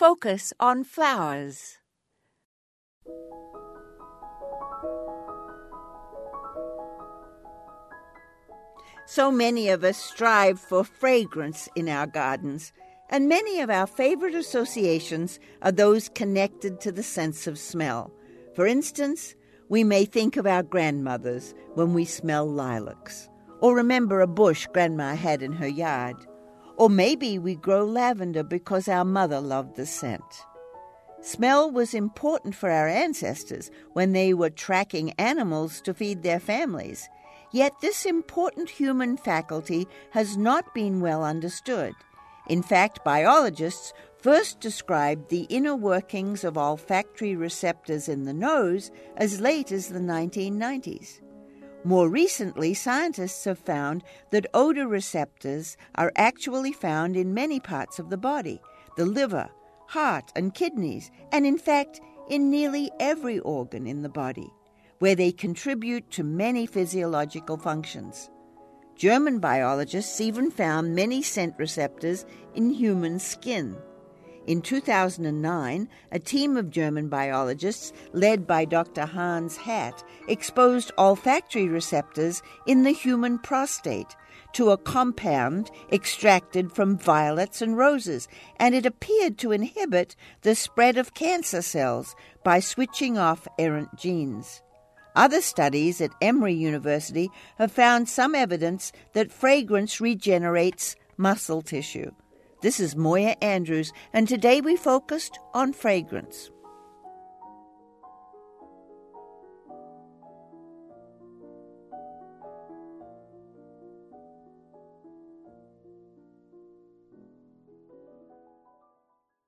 focus on flowers. So many of us strive for fragrance in our gardens, and many of our favorite associations are those connected to the sense of smell. For instance, we may think of our grandmothers when we smell lilacs, or remember a bush Grandma had in her yard. Or maybe we grow lavender because our mother loved the scent. Smell was important for our ancestors when they were tracking animals to feed their families. Yet this important human faculty has not been well understood. In fact, biologists first described the inner workings of olfactory receptors in the nose as late as the 1990s. More recently, scientists have found that odor receptors are actually found in many parts of the body the liver, heart, and kidneys, and in fact, in nearly every organ in the body where they contribute to many physiological functions. German biologists even found many scent receptors in human skin. In 2009, a team of German biologists, led by Dr. Hanns Hatt, exposed olfactory receptors in the human prostate to a compound extracted from violets and roses, and it appeared to inhibit the spread of cancer cells by switching off errant genes. Other studies at Emory University have found some evidence that fragrance regenerates muscle tissue. This is Moya Andrews, and today we focused on fragrance.